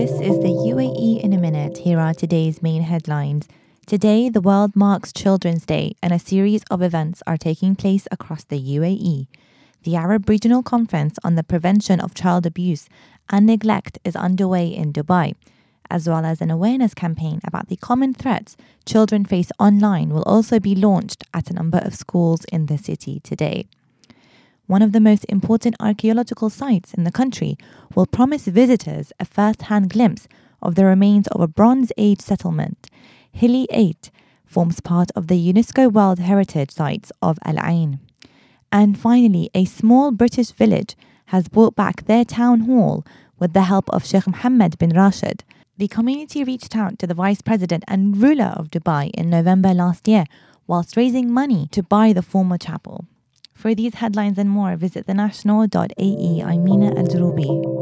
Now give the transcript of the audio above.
This is the UAE in a minute. Here are today's main headlines. Today, the world marks Children's Day, and a series of events are taking place across the UAE. The Arab Regional Conference on the Prevention of Child Abuse and Neglect is underway in Dubai, as well as an awareness campaign about the common threats children face online will also be launched at a number of schools in the city today. One of the most important archaeological sites in the country will promise visitors a first hand glimpse of the remains of a Bronze Age settlement. Hili 8 forms part of the UNESCO World Heritage Sites of Al Ain. And finally, a small British village has brought back their town hall with the help of Sheikh Mohammed bin Rashid. The community reached out to the vice president and ruler of Dubai in November last year whilst raising money to buy the former chapel. For these headlines and more, visit thenational.ae. I'm Mina Al Jaroubi.